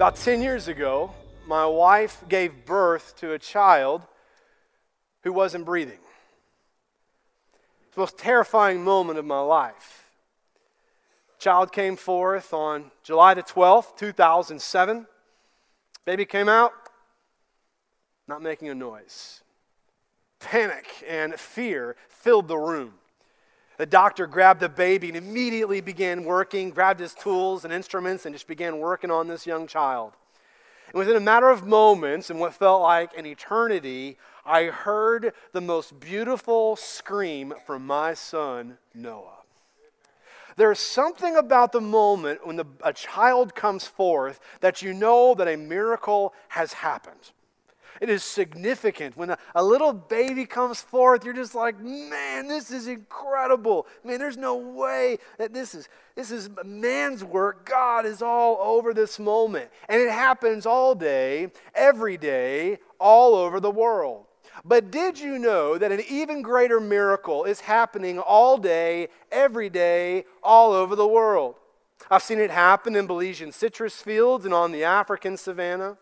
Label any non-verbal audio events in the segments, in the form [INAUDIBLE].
About 10 years ago, my wife gave birth to a child who wasn't breathing. It's the most terrifying moment of my life. Child came forth on July the 12th, 2007. Baby came out, not making a noise. Panic and fear filled the room. The doctor grabbed the baby and immediately began working, grabbed his tools and instruments, and just began working on this young child. And within a matter of moments, and what felt like an eternity, I heard the most beautiful scream from my son, Noah. There's something about the moment when the, a child comes forth that you know that a miracle has happened. It is significant. When a, a, little baby comes forth, you're just like, man, this is incredible. Man, there's no way that this is this is man's work. God is all over this moment. And it happens all day, every day, all over the world. But did you know that an even greater miracle is happening all day, every day, all over the world? I've seen it happen in Belizean citrus fields and on the African savannah.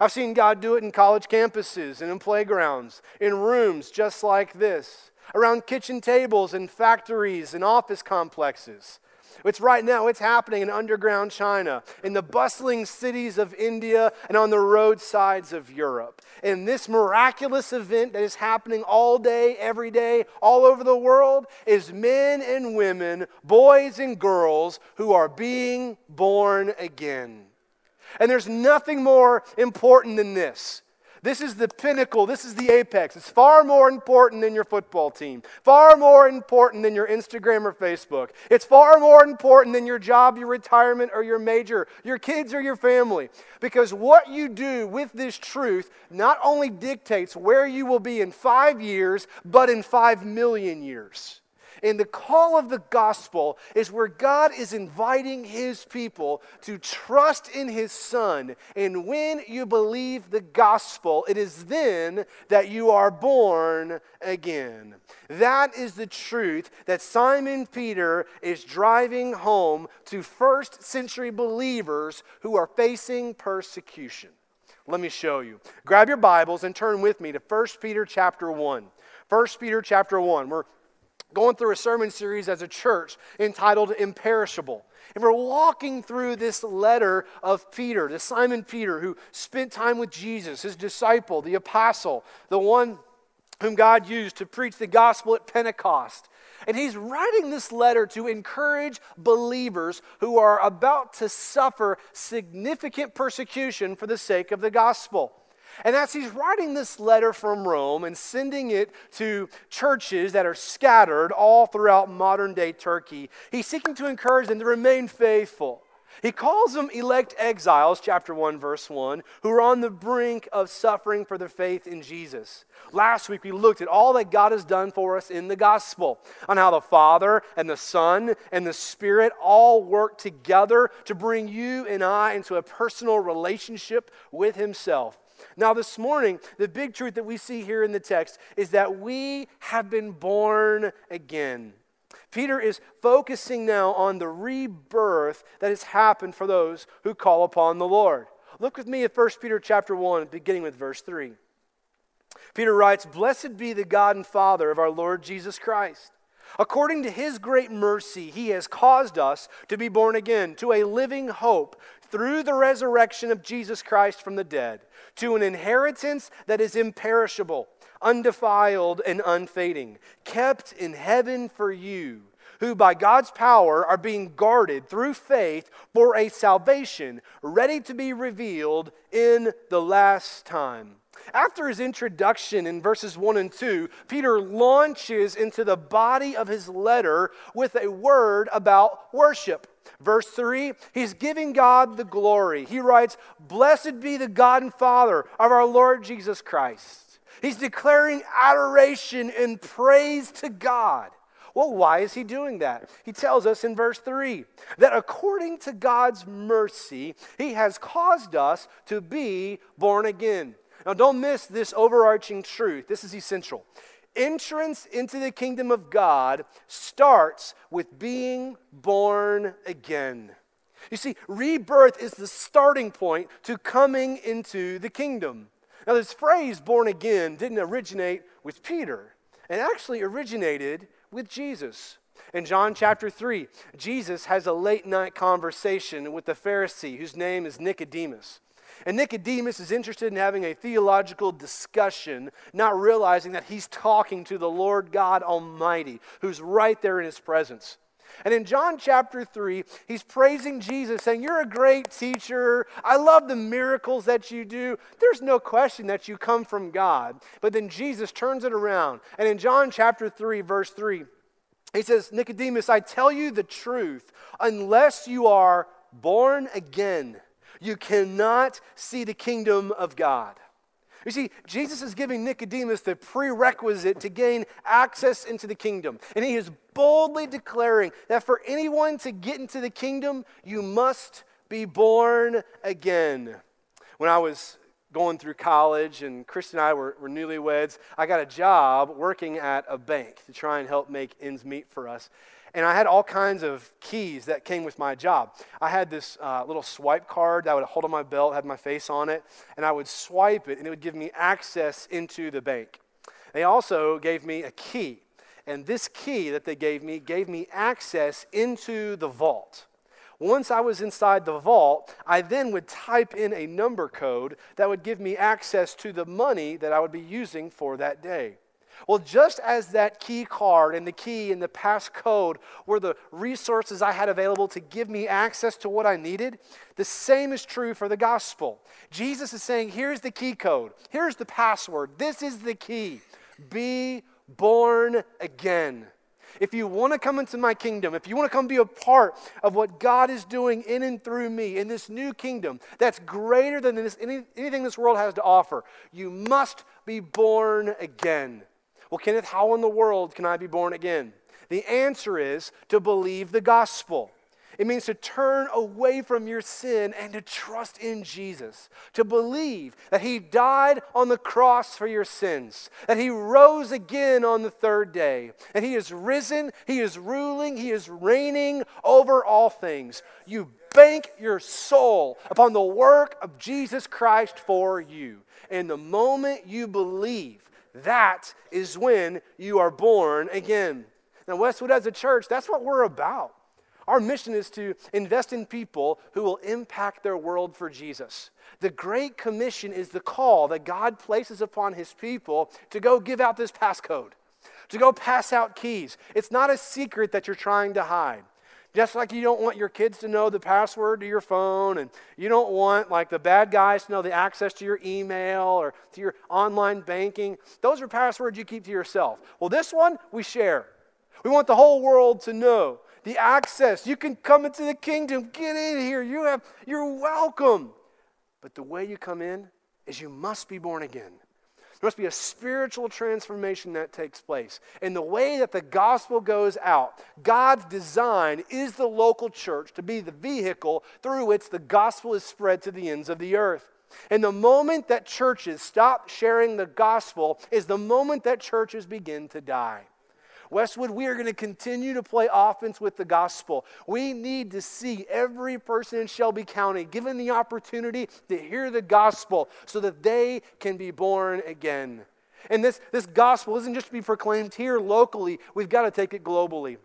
I've seen God do it in college campuses and in playgrounds, in rooms just like this, around kitchen tables and factories and office complexes. It's right now, it's happening in underground China, in the bustling cities of India, and on the roadsides of Europe. And this miraculous event that is happening all day, every day, all over the world is men and women, boys and girls who are being born again. And there's nothing more important than this. This is the pinnacle. This is the apex. It's far more important than your football team, far more important than your Instagram or Facebook. It's far more important than your job, your retirement, or your major, your kids, or your family. Because what you do with this truth not only dictates where you will be in five years, but in five million years. And the call of the gospel is where God is inviting his people to trust in his son. And when you believe the gospel, it is then that you are born again. That is the truth that Simon Peter is driving home to first century believers who are facing persecution. Let me show you. Grab your Bibles and turn with me to 1 Peter chapter 1. 1 Peter chapter 1. We're going through a sermon series as a church entitled Imperishable. And we're walking through this letter of Peter, to Simon Peter, who spent time with Jesus, his disciple, the apostle, the one whom God used to preach the gospel at Pentecost. And he's writing this letter to encourage believers who are about to suffer significant persecution for the sake of the gospel. And as he's writing this letter from Rome and sending it to churches that are scattered all throughout modern day Turkey, he's seeking to encourage them to remain faithful. He calls them elect exiles, chapter 1, verse 1, who are on the brink of suffering for their faith in Jesus. Last week, we looked at all that God has done for us in the gospel, on how the Father and the Son and the Spirit all work together to bring you and I into a personal relationship with Himself. Now, this morning, the big truth that we see here in the text is that we have been born again. Peter is focusing now on the rebirth that has happened for those who call upon the Lord. Look with me at 1 Peter chapter 1, beginning with verse 3. Peter writes, Blessed be the God and Father of our Lord Jesus Christ. According to his great mercy, he has caused us to be born again to a living hope through the resurrection of Jesus Christ from the dead to an inheritance that is imperishable, undefiled, and unfading, kept in heaven for you, who by God's power are being guarded through faith for a salvation ready to be revealed in the last time. After his introduction in verses 1 and 2, Peter launches into the body of his letter with a word about worship. Verse 3, he's giving God the glory. He writes, Blessed be the God and Father of our Lord Jesus Christ. He's declaring adoration and praise to God. Well, why is he doing that? He tells us in verse 3 that according to God's mercy, he has caused us to be born again. Now, don't miss this overarching truth. This is essential. Entrance into the kingdom of God starts with being born again. You see, rebirth is the starting point to coming into the kingdom. Now, this phrase, born again, didn't originate with Peter, it actually originated with Jesus. In John chapter 3, Jesus has a late night conversation with the Pharisee whose name is Nicodemus. And Nicodemus is interested in having a theological discussion, not realizing that he's talking to the Lord God Almighty, who's right there in his presence. And in John chapter 3, he's praising Jesus, saying, You're a great teacher. I love the miracles that you do. There's no question that you come from God. But then Jesus turns it around. And in John chapter 3, verse 3, he says, Nicodemus, I tell you the truth, unless you are born again, you cannot see the kingdom of God. You see, Jesus is giving Nicodemus the prerequisite to gain access into the kingdom. And he is boldly declaring that for anyone to get into the kingdom, you must be born again. When I was going through college and Chris and I were, were newlyweds, I got a job working at a bank to try and help make ends meet for us. And I had all kinds of keys that came with my job. I had this uh, little swipe card that I would hold on my belt, had my face on it, and I would swipe it, and it would give me access into the bank. They also gave me a key, and this key that they gave me gave me access into the vault. Once I was inside the vault, I then would type in a number code that would give me access to the money that I would be using for that day. Well, just as that key card and the key and the passcode were the resources I had available to give me access to what I needed, the same is true for the gospel. Jesus is saying, here's the key code, here's the password, this is the key. Be born again. If you want to come into my kingdom, if you want to come be a part of what God is doing in and through me in this new kingdom that's greater than this, any, anything this world has to offer, you must be born again. Well, Kenneth, how in the world can I be born again? The answer is to believe the gospel. It means to turn away from your sin and to trust in Jesus. To believe that He died on the cross for your sins, that He rose again on the third day, that He is risen, He is ruling, He is reigning over all things. You bank your soul upon the work of Jesus Christ for you. And the moment you believe, that is when you are born again. Now, Westwood as a church, that's what we're about. Our mission is to invest in people who will impact their world for Jesus. The Great Commission is the call that God places upon His people to go give out this passcode, to go pass out keys. It's not a secret that you're trying to hide. Just like you don't want your kids to know the password to your phone, and you don't want like the bad guys to know the access to your email or to your online banking. Those are passwords you keep to yourself. Well, this one we share. We want the whole world to know the access. You can come into the kingdom. Get in here. You have you're welcome. But the way you come in is you must be born again. There must be a spiritual transformation that takes place. And the way that the gospel goes out, God's design is the local church to be the vehicle through which the gospel is spread to the ends of the earth. And the moment that churches stop sharing the gospel is the moment that churches begin to die. Westwood, we are going to continue to play offense with the gospel. We need to see every person in Shelby County given the opportunity to hear the gospel so that they can be born again. And this, this gospel isn't just to be proclaimed here locally, we've got to take it globally.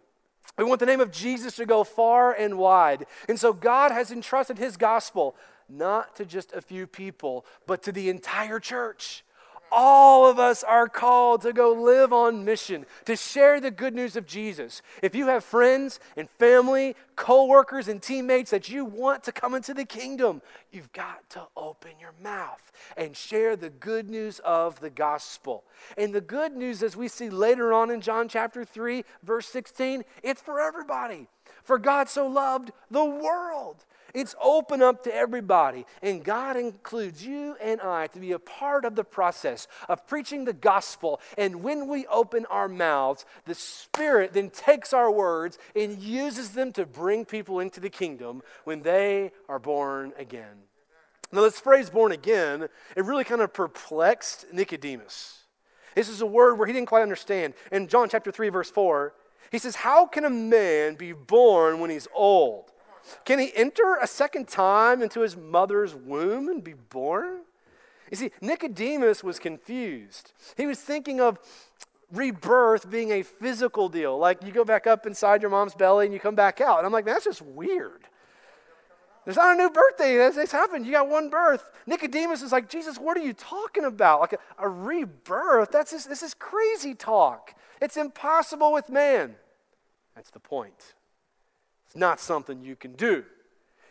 We want the name of Jesus to go far and wide. And so God has entrusted his gospel not to just a few people, but to the entire church. All of us are called to go live on mission, to share the good news of Jesus. If you have friends and family, co workers and teammates that you want to come into the kingdom, you've got to open your mouth and share the good news of the gospel. And the good news as we see later on in John chapter 3 verse 16, it's for everybody. For God so loved the world it's open up to everybody. And God includes you and I to be a part of the process of preaching the gospel. And when we open our mouths, the Spirit then takes our words and uses them to bring people into the kingdom when they are born again. Now, this phrase born again, it really kind of perplexed Nicodemus. This is a word where he didn't quite understand. In John chapter 3, verse 4, he says, How can a man be born when he's old? Can he enter a second time into his mother's womb and be born? You see, Nicodemus was confused. He was thinking of rebirth being a physical deal. Like you go back up inside your mom's belly and you come back out. And I'm like, that's just weird. There's not a new birthday. That's, happened. You got one birth. Nicodemus is like, Jesus, what are you talking about? Like a, a rebirth? That's just, this is crazy talk. It's impossible with man. That's the point. It's not something you can do.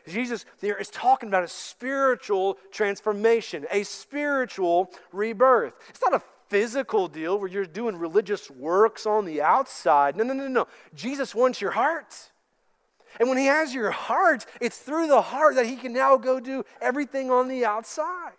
Jesus there is talking about a spiritual transformation, a spiritual rebirth. It's not a physical deal where you're doing religious works on the outside. No, no, no, no. Jesus wants your heart. And when he has your heart, it's through the heart that he can now go do everything on the outside.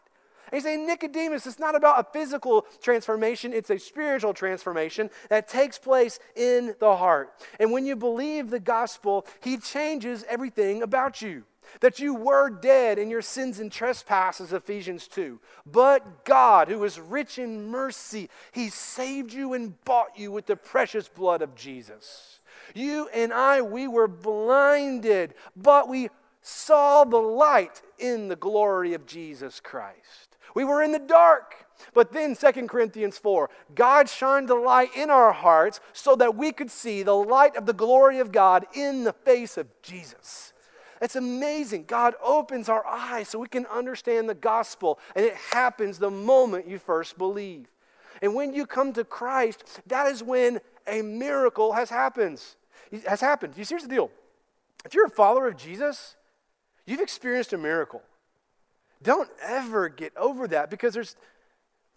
He's saying, Nicodemus, it's not about a physical transformation, it's a spiritual transformation that takes place in the heart. And when you believe the gospel, he changes everything about you. That you were dead in your sins and trespasses, Ephesians 2. But God, who is rich in mercy, he saved you and bought you with the precious blood of Jesus. You and I, we were blinded, but we saw the light in the glory of Jesus Christ. We were in the dark. But then 2 Corinthians 4, God shined the light in our hearts so that we could see the light of the glory of God in the face of Jesus. It's amazing. God opens our eyes so we can understand the gospel, and it happens the moment you first believe. And when you come to Christ, that is when a miracle has happened. Has happened. You see, here's the deal. If you're a follower of Jesus, you've experienced a miracle. Don't ever get over that because there's,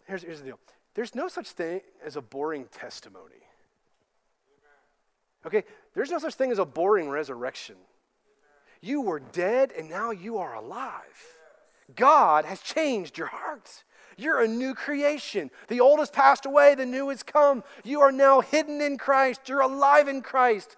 here's, here's the deal there's no such thing as a boring testimony. Okay? There's no such thing as a boring resurrection. You were dead and now you are alive. God has changed your heart. You're a new creation. The old has passed away, the new has come. You are now hidden in Christ. You're alive in Christ.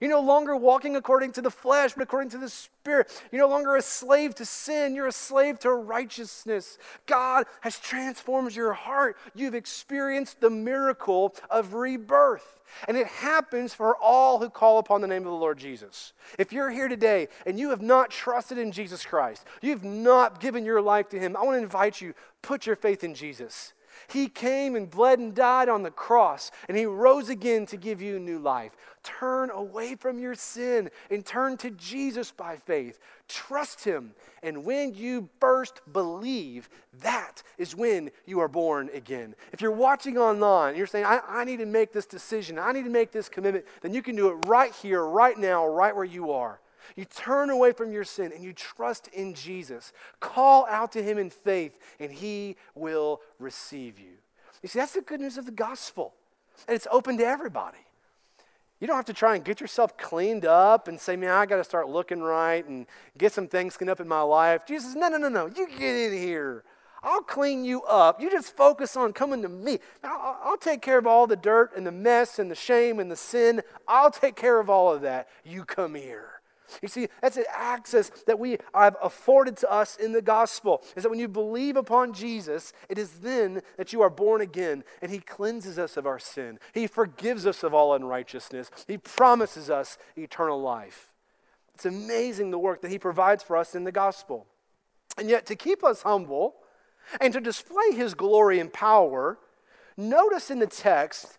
You're no longer walking according to the flesh, but according to the Spirit. You're no longer a slave to sin. You're a slave to righteousness. God has transformed your heart. You've experienced the miracle of rebirth. And it happens for all who call upon the name of the Lord Jesus. If you're here today and you have not trusted in Jesus Christ, you've not given your life to Him, I want to invite you, put your faith in Jesus. He came and bled and died on the cross, and He rose again to give you new life. Turn away from your sin and turn to Jesus by faith. Trust Him. And when you first believe, that is when you are born again. If you're watching online and you're saying, I, I need to make this decision, I need to make this commitment, then you can do it right here, right now, right where you are. You turn away from your sin and you trust in Jesus. Call out to him in faith, and he will receive you. You see, that's the good news of the gospel, and it's open to everybody. You don't have to try and get yourself cleaned up and say, man, I got to start looking right and get some things cleaned up in my life. Jesus, no, no, no, no. You get in here. I'll clean you up. You just focus on coming to me. I'll, I'll, take care of all the dirt and the mess and the shame and the sin. I'll take care of all of that. You come here. You see, that's an access that we have afforded to us in the gospel. Is that when you believe upon Jesus, it is then that you are born again and He cleanses us of our sin. He forgives us of all unrighteousness. He promises us eternal life. It's amazing the work that He provides for us in the gospel. And yet, to keep us humble and to display His glory and power, notice in the text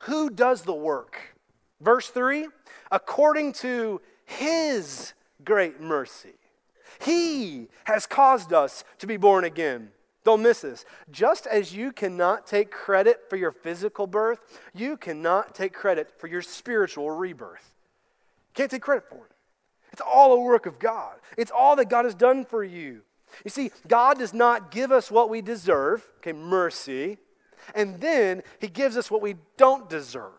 who does the work. Verse 3 according to his great mercy. He has caused us to be born again. Don't miss this. Just as you cannot take credit for your physical birth, you cannot take credit for your spiritual rebirth. Can't take credit for it. It's all a work of God, it's all that God has done for you. You see, God does not give us what we deserve, okay, mercy, and then He gives us what we don't deserve,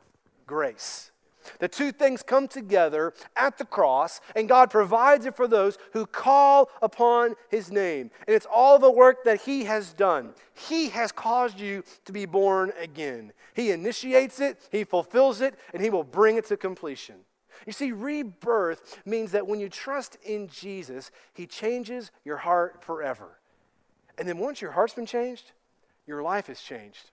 grace. The two things come together at the cross, and God provides it for those who call upon His name. And it's all the work that He has done. He has caused you to be born again. He initiates it, He fulfills it, and He will bring it to completion. You see, rebirth means that when you trust in Jesus, He changes your heart forever. And then once your heart's been changed, your life is changed.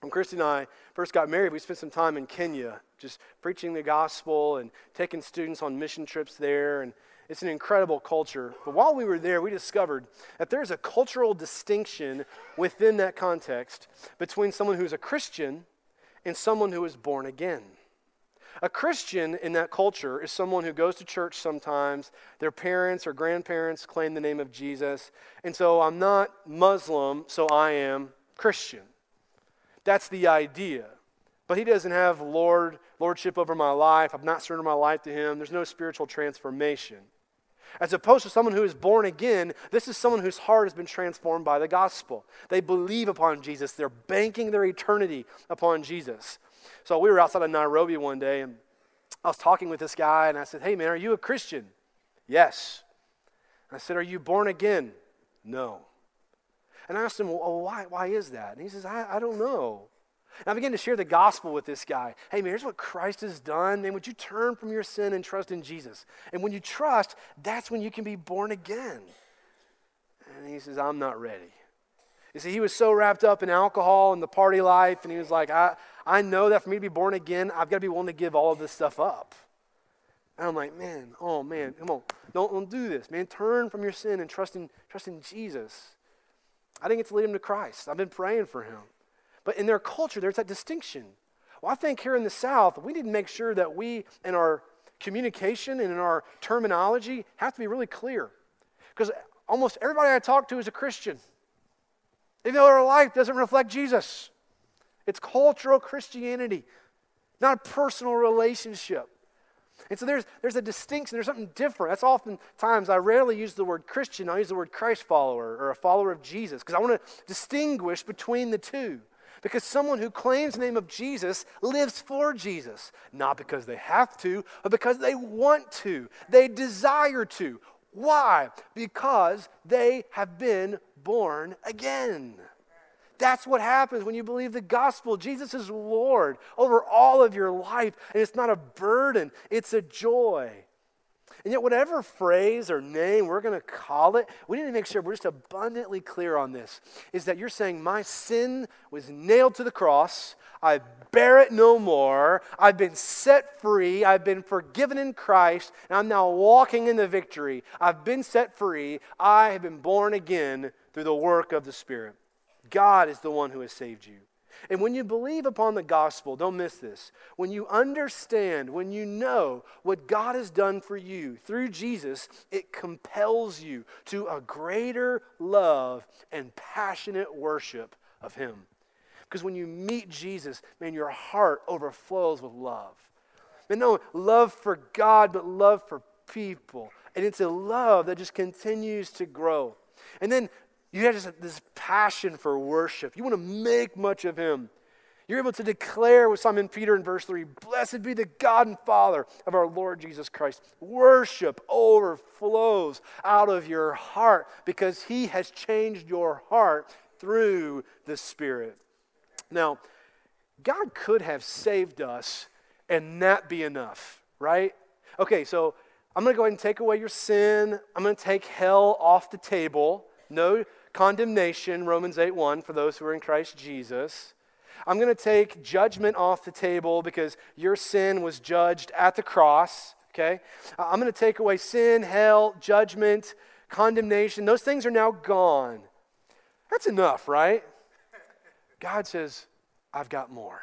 When Christy and I first got married, we spent some time in Kenya just preaching the gospel and taking students on mission trips there. And, It's an incredible culture. But while we were there, we discovered that there's a cultural distinction within that context between someone who's a Christian and someone who is born again. A Christian in that culture is someone who goes to church sometimes. Their parents or grandparents claim the name of Jesus. And so I'm not Muslim, so I am Christian. That's the idea. But he doesn't have Lord lordship over my life. I've not surrendered my life to him. There's no spiritual transformation. As opposed to someone who is born again, this is someone whose heart has been transformed by the gospel. They believe upon Jesus. They're banking their eternity upon Jesus. So we were outside of Nairobi one day, and I was talking with this guy, and I said, Hey, man, are you a Christian? Yes. I said, Are you born again? No. And I asked him, Well, why, why is that? And he says, I, I don't know. And I began to share the gospel with this guy. Hey, man, here's what Christ has done. Man, would you turn from your sin and trust in Jesus? And when you trust, that's when you can be born again. And he says, I'm not ready. You see, he was so wrapped up in alcohol and the party life, and he was like, I, I know that for me to be born again, I've got to be willing to give all of this stuff up. And I'm like, man, oh man, come on, don't, don't do this, man. Turn from your sin and trust in, trust in Jesus. I didn't get to lead him to Christ. I've been praying for him. But in their culture, there's that distinction. Well, I think here in the South, we need to make sure that we, in our communication and in our terminology, have to be really clear. Because almost everybody I talk to is a Christian, even though their life doesn't reflect Jesus. It's cultural Christianity, not a personal relationship. And so there's, there's a distinction, there's something different. That's oftentimes, I rarely use the word Christian, I use the word Christ follower or a follower of Jesus because I want to distinguish between the two. Because someone who claims the name of Jesus lives for Jesus, not because they have to, but because they want to, they desire to. Why? Because they have been born again. That's what happens when you believe the gospel. Jesus is Lord over all of your life, and it's not a burden, it's a joy. And yet, whatever phrase or name we're going to call it, we need to make sure we're just abundantly clear on this is that you're saying, My sin was nailed to the cross. I bear it no more. I've been set free. I've been forgiven in Christ. And I'm now walking in the victory. I've been set free. I have been born again through the work of the Spirit. God is the one who has saved you. And when you believe upon the gospel, don't miss this. When you understand, when you know what God has done for you through Jesus, it compels you to a greater love and passionate worship of Him. Because when you meet Jesus, man, your heart overflows with love. And no love for God, but love for people. And it's a love that just continues to grow. And then you have this, this passion for worship. You want to make much of Him. You're able to declare with Simon Peter in verse 3 Blessed be the God and Father of our Lord Jesus Christ. Worship overflows out of your heart because He has changed your heart through the Spirit. Now, God could have saved us and that be enough, right? Okay, so I'm going to go ahead and take away your sin. I'm going to take hell off the table. No condemnation, Romans 8 1, for those who are in Christ Jesus. I'm going to take judgment off the table because your sin was judged at the cross, okay? I'm going to take away sin, hell, judgment, condemnation. Those things are now gone. That's enough, right? God says, I've got more.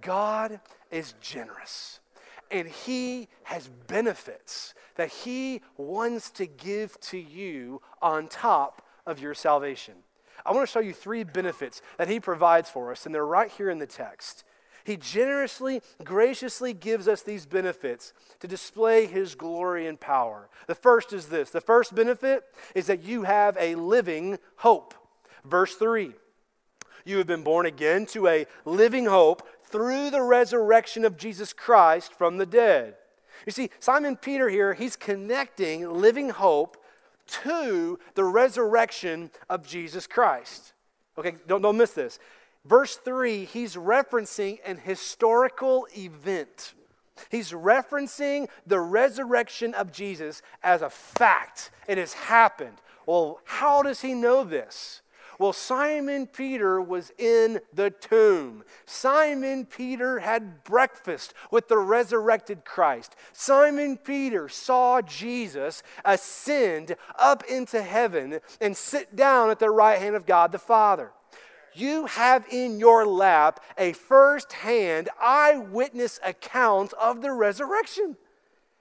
God is generous and He has benefits that He wants to give to you on top of your salvation. I want to show you three benefits that he provides for us, and they're right here in the text. He generously, graciously gives us these benefits to display his glory and power. The first is this the first benefit is that you have a living hope. Verse 3 You have been born again to a living hope through the resurrection of Jesus Christ from the dead. You see, Simon Peter here, he's connecting living hope to the resurrection of Jesus Christ. Okay, don't, don't miss this. Verse 3, he's referencing an historical event. He's referencing the resurrection of Jesus as a fact. It has happened. Well, how does he know this? Well, Simon Peter was in the tomb. Simon Peter had breakfast with the resurrected Christ. Simon Peter saw Jesus ascend up into heaven and sit down at the right hand of God the Father. You have in your lap a first hand eyewitness account of the resurrection.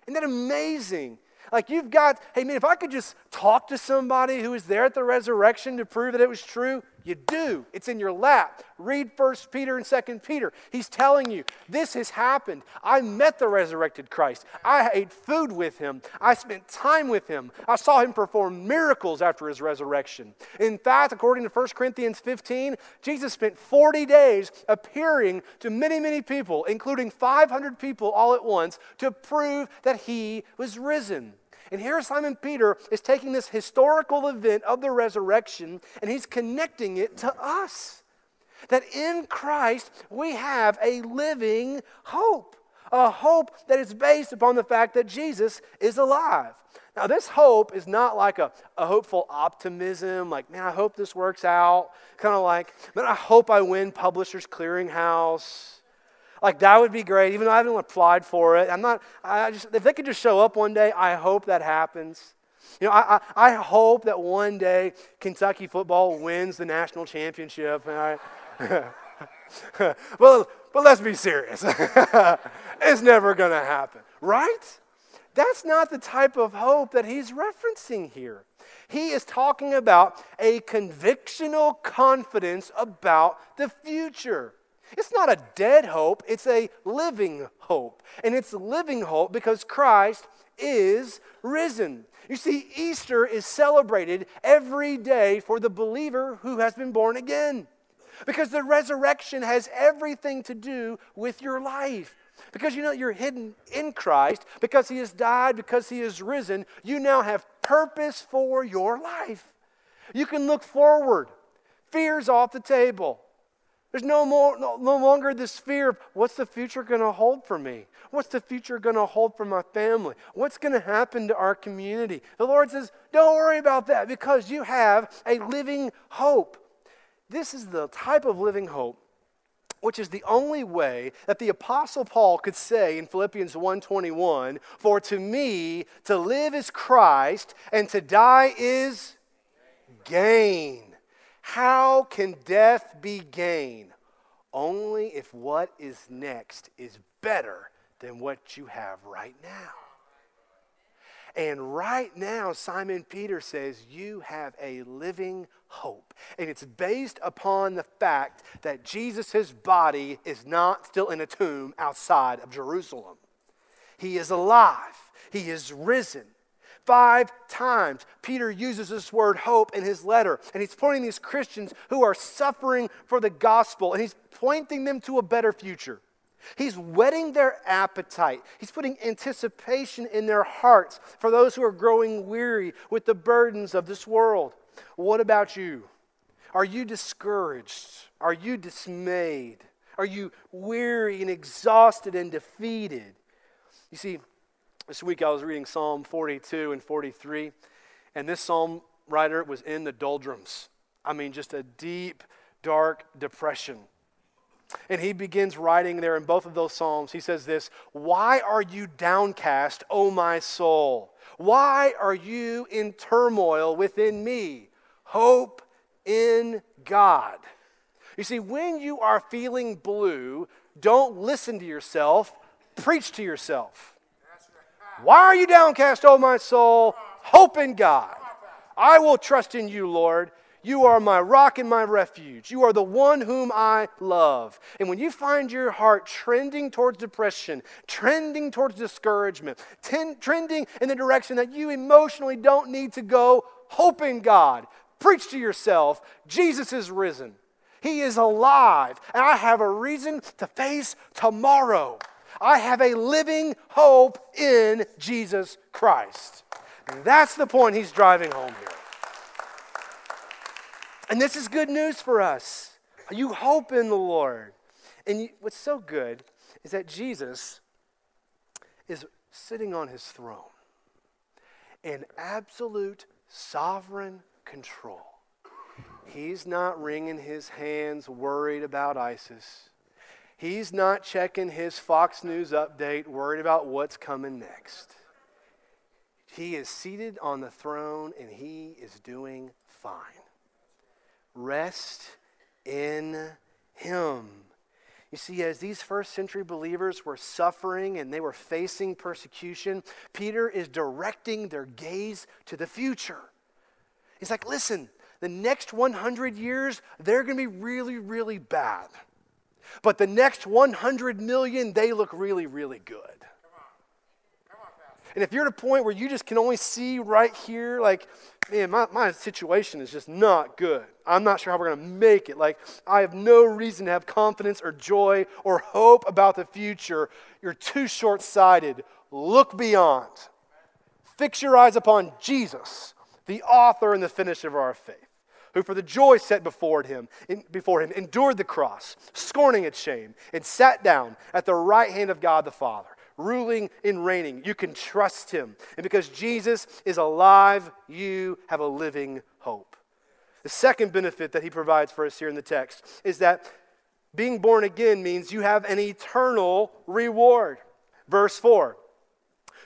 Isn't that amazing? Like you've got, hey man, if I could just talk to somebody who was there at the resurrection to prove that it was true, you do. It's in your lap. Read First Peter and Second Peter. He's telling you, this has happened. I met the resurrected Christ. I ate food with him. I spent time with him. I saw him perform miracles after his resurrection. In fact, according to 1 Corinthians 15, Jesus spent 40 days appearing to many, many people, including 500 people all at once, to prove that he was risen. And here Simon Peter is taking this historical event of the resurrection and he's connecting it to us. That in Christ we have a living hope, a hope that is based upon the fact that Jesus is alive. Now, this hope is not like a, a hopeful optimism, like, man, I hope this works out. Kind of like, man, I hope I win Publishers Clearinghouse. Like that would be great, even though I haven't applied for it. I'm not, I just, if they could just show up one day, I hope that happens. You know, I, I, I hope that one day Kentucky football wins the national championship. I, well, [LAUGHS] but let's be serious. [LAUGHS] it's never going to happen, right? That's not the type of hope that he's referencing here. He is talking about a convictional confidence about the future. It's not a dead hope, it's a living hope. And it's living hope because Christ is risen. You see, Easter is celebrated every day for the believer who has been born again. Because the resurrection has everything to do with your life. Because you know you're hidden in Christ, because He has died, because He is risen, you now have purpose for your life. You can look forward. Fear's off the table. There's no, more, no, no longer this fear of what's the future going to hold for me? What's the future going to hold for my family? What's going to happen to our community? The Lord says, don't worry about that because you have a living hope. This is the type of living hope which is the only way that the apostle Paul could say in Philippians 1:21, "For to me to live is Christ and to die is gain." How can death be gain? Only if what is next is better than what you have right now. And right now, Simon Peter says, You have a living hope. And it's based upon the fact that Jesus' body is not still in a tomb outside of Jerusalem. He is alive, He is risen. Five times, Peter uses this word hope in his letter, and he's pointing these Christians who are suffering for the gospel, and he's pointing them to a better future. He's whetting their appetite. He's putting anticipation in their hearts for those who are growing weary with the burdens of this world. What about you? Are you discouraged? Are you dismayed? Are you weary and exhausted and defeated? You see, this week I was reading Psalm 42 and 43, and this psalm writer was in the doldrums. I mean, just a deep, dark depression. And he begins writing there in both of those Psalms. He says this Why are you downcast, O my soul? Why are you in turmoil within me? Hope in God. You see, when you are feeling blue, don't listen to yourself, preach to yourself. Why are you downcast, O my soul? Hope in God. I will trust in you, Lord. You are my rock and my refuge. You are the one whom I love. And when you find your heart trending towards depression, trending towards discouragement, ten, trending in the direction that you emotionally don't need to go, hope in God. Preach to yourself Jesus is risen. He is alive, and I have a reason to face tomorrow. I have a living hope in Jesus Christ. That's the point he's driving home here. And this is good news for us. You hope in the Lord. And what's so good is that Jesus is sitting on his throne in absolute sovereign control. he's not wringing his hands worried about ISIS. He's not checking his Fox News update worried about what's coming next. He is seated on the throne and he is doing fine. Rest in him. You see, as these first century believers were suffering and they were facing persecution, Peter is directing their gaze to the future. He's like, listen, the next 100 years, they're going to be really, really bad. But the next 100 million, they look really, really good. And if you're at a point where you just can only see right here, like, man, my, my situation is just not good. I'm not sure how we're going to make it. Like, I have no reason to have confidence or joy or hope about the future. You're too short sighted. Look beyond. Fix your eyes upon Jesus, the author and the finisher of our faith who for the joy set before him, in, before him endured the cross, scorning its shame, and sat down at the right hand of God the Father ruling and reigning. You can trust him. And because Jesus is alive, you have a living hope. The second benefit that he provides for us here in the text is that being born again means you have an eternal reward. Verse 4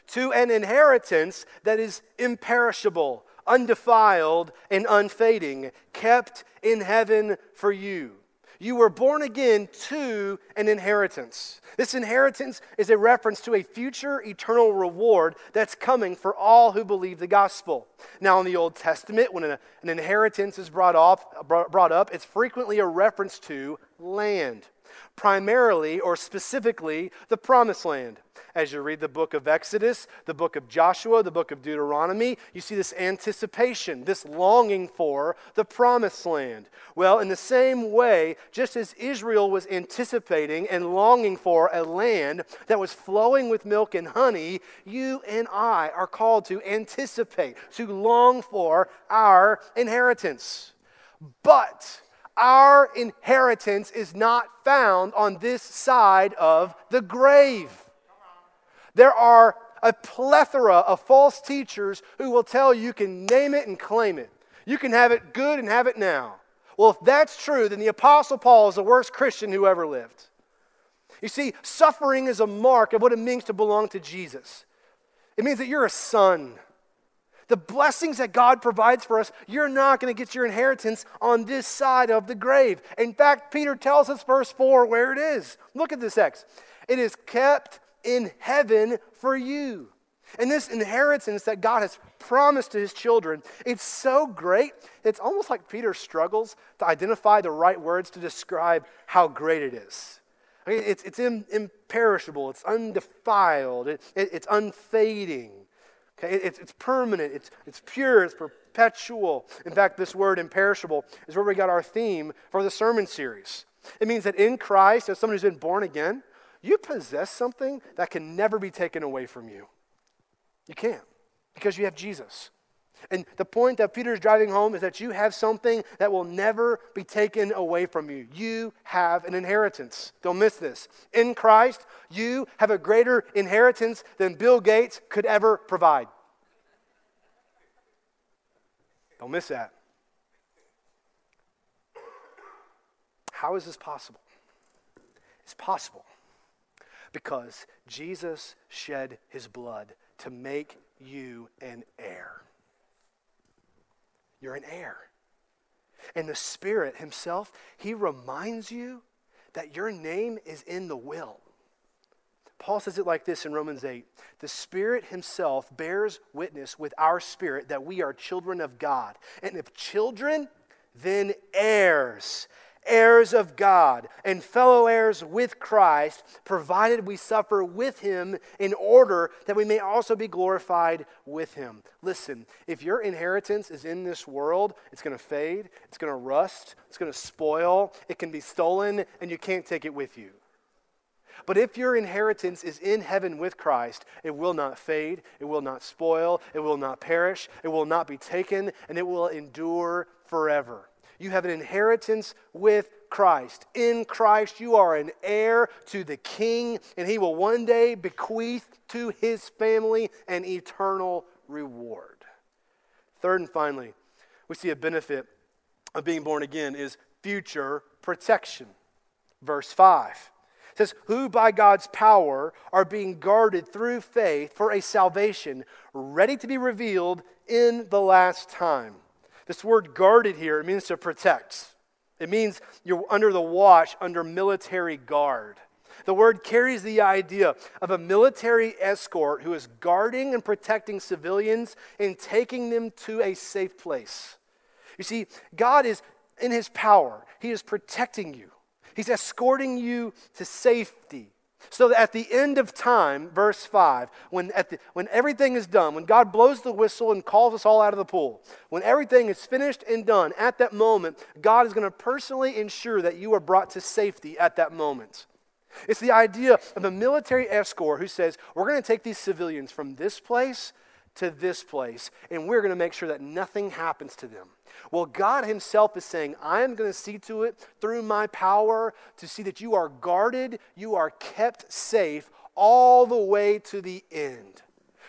to an inheritance that is imperishable, undefiled, and unfading, kept in heaven for you you were born again to an inheritance. This inheritance is a reference to a future eternal reward that's coming for all who believe the gospel. Now, in the Old Testament, when an inheritance is brought up, brought up, it's frequently a reference to land, primarily or specifically the promised land. As you read the book of Exodus, the book of Joshua, the book of Deuteronomy, you see this anticipation, this longing for the promised land. Well, in the same way, just as Israel was anticipating and longing for a land that was flowing with milk and honey, you and I are called to anticipate, to long for our inheritance. But our inheritance is not found on this side of the grave. There are a plethora of false teachers who will tell you can name it and claim it. You can have it good and have it now. Well, if that's true, then the Apostle Paul is the worst Christian who ever lived. You see, suffering is a mark of what it means to belong to Jesus. It means that you're a son. The blessings that God provides for us, you're not going to get your inheritance on this side of the grave. In fact, Peter tells us, verse 4, where it is. Look at this X. It is kept in heaven for you. And this inheritance that God has promised to his children, it's so great, it's almost like Peter struggles to identify the right words to describe how great it is. I mean, it's, it's imperishable, it's undefiled, it, it, it's unfading. Okay? It's, it's permanent, it's, it's pure, it's perpetual. In fact, this word imperishable is where we got our theme for the sermon series. It means that in Christ, as someone who's been born again, you possess something that can never be taken away from you. You can't because you have Jesus. And the point that Peter is driving home is that you have something that will never be taken away from you. You have an inheritance. Don't miss this. In Christ, you have a greater inheritance than Bill Gates could ever provide. Don't miss that. How is this possible? It's possible because Jesus shed his blood to make you an heir. You're an heir. And the Spirit Himself, He reminds you that your name is in the will. Paul says it like this in Romans 8 The Spirit Himself bears witness with our spirit that we are children of God. And if children, then heirs heirs of God and fellow heirs with Christ, provided we suffer with him in order that we may also be glorified with him. Listen, if your inheritance is in this world, it's going to fade, it's going to rust, it's going to spoil, it can be stolen, and you can't take it with you. But if your inheritance is in heaven with Christ, it will not fade, it will not spoil, it will not perish, it will not be taken, and it will endure forever. You have an inheritance with Christ. In Christ, you are an heir to the King, and he will one day bequeath to his family an eternal reward. Third and finally, we see a benefit of being born again is future protection. Verse 5 says, Who by God's power are being guarded through faith for a salvation ready to be revealed in the last time. This word guarded here, it means to protect. It means you're under the watch, under military guard. The word carries the idea of a military escort who is guarding and protecting civilians and taking them to a safe place. You see, God is in his power, he is protecting you. He's escorting you to safety. So that at the end of time, verse 5, when, at the, when everything is done, when God blows the whistle and calls us all out of the pool, when everything is finished and done, at that moment, God is going to personally ensure that you are brought to safety at that moment. It's the idea of a military escort who says, We're going to take these civilians from this place to this place, and we're going to make sure that nothing happens to them. Well, God Himself is saying, I am going to see to it through my power to see that you are guarded, you are kept safe all the way to the end.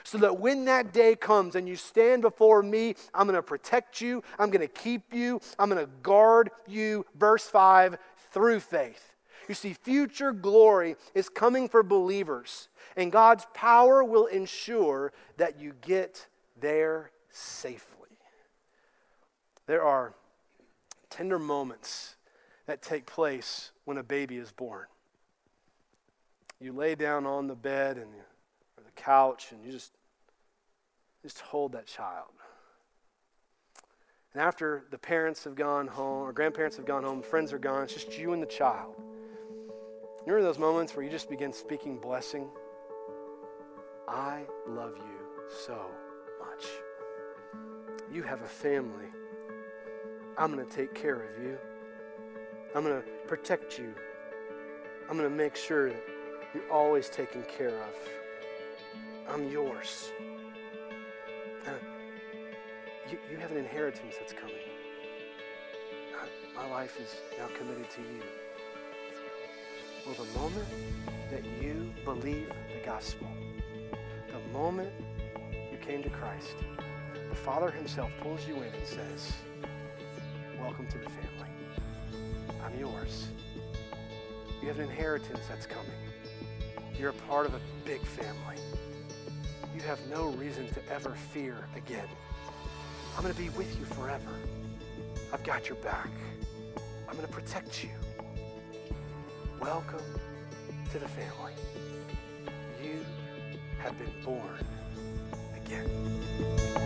So that when that day comes and you stand before me, I'm going to protect you, I'm going to keep you, I'm going to guard you. Verse 5 through faith. You see, future glory is coming for believers, and God's power will ensure that you get there safely. There are tender moments that take place when a baby is born. You lay down on the bed and or the couch and you just just hold that child. And after the parents have gone home or grandparents have gone home, friends are gone, it's just you and the child. Remember those moments where you just begin speaking blessing? I love you so much. You have a family. I'm going to take care of you. I'm going to protect you. I'm going to make sure that you're always taken care of. I'm yours. Uh, you, you have an inheritance that's coming. My life is now committed to you. Well, the moment that you believe the gospel, the moment you came to Christ, the Father Himself pulls you in and says, Welcome to the family. I'm yours. You have an inheritance that's coming. You're a part of a big family. You have no reason to ever fear again. I'm going to be with you forever. I've got your back. I'm going to protect you. Welcome to the family. You have been born again.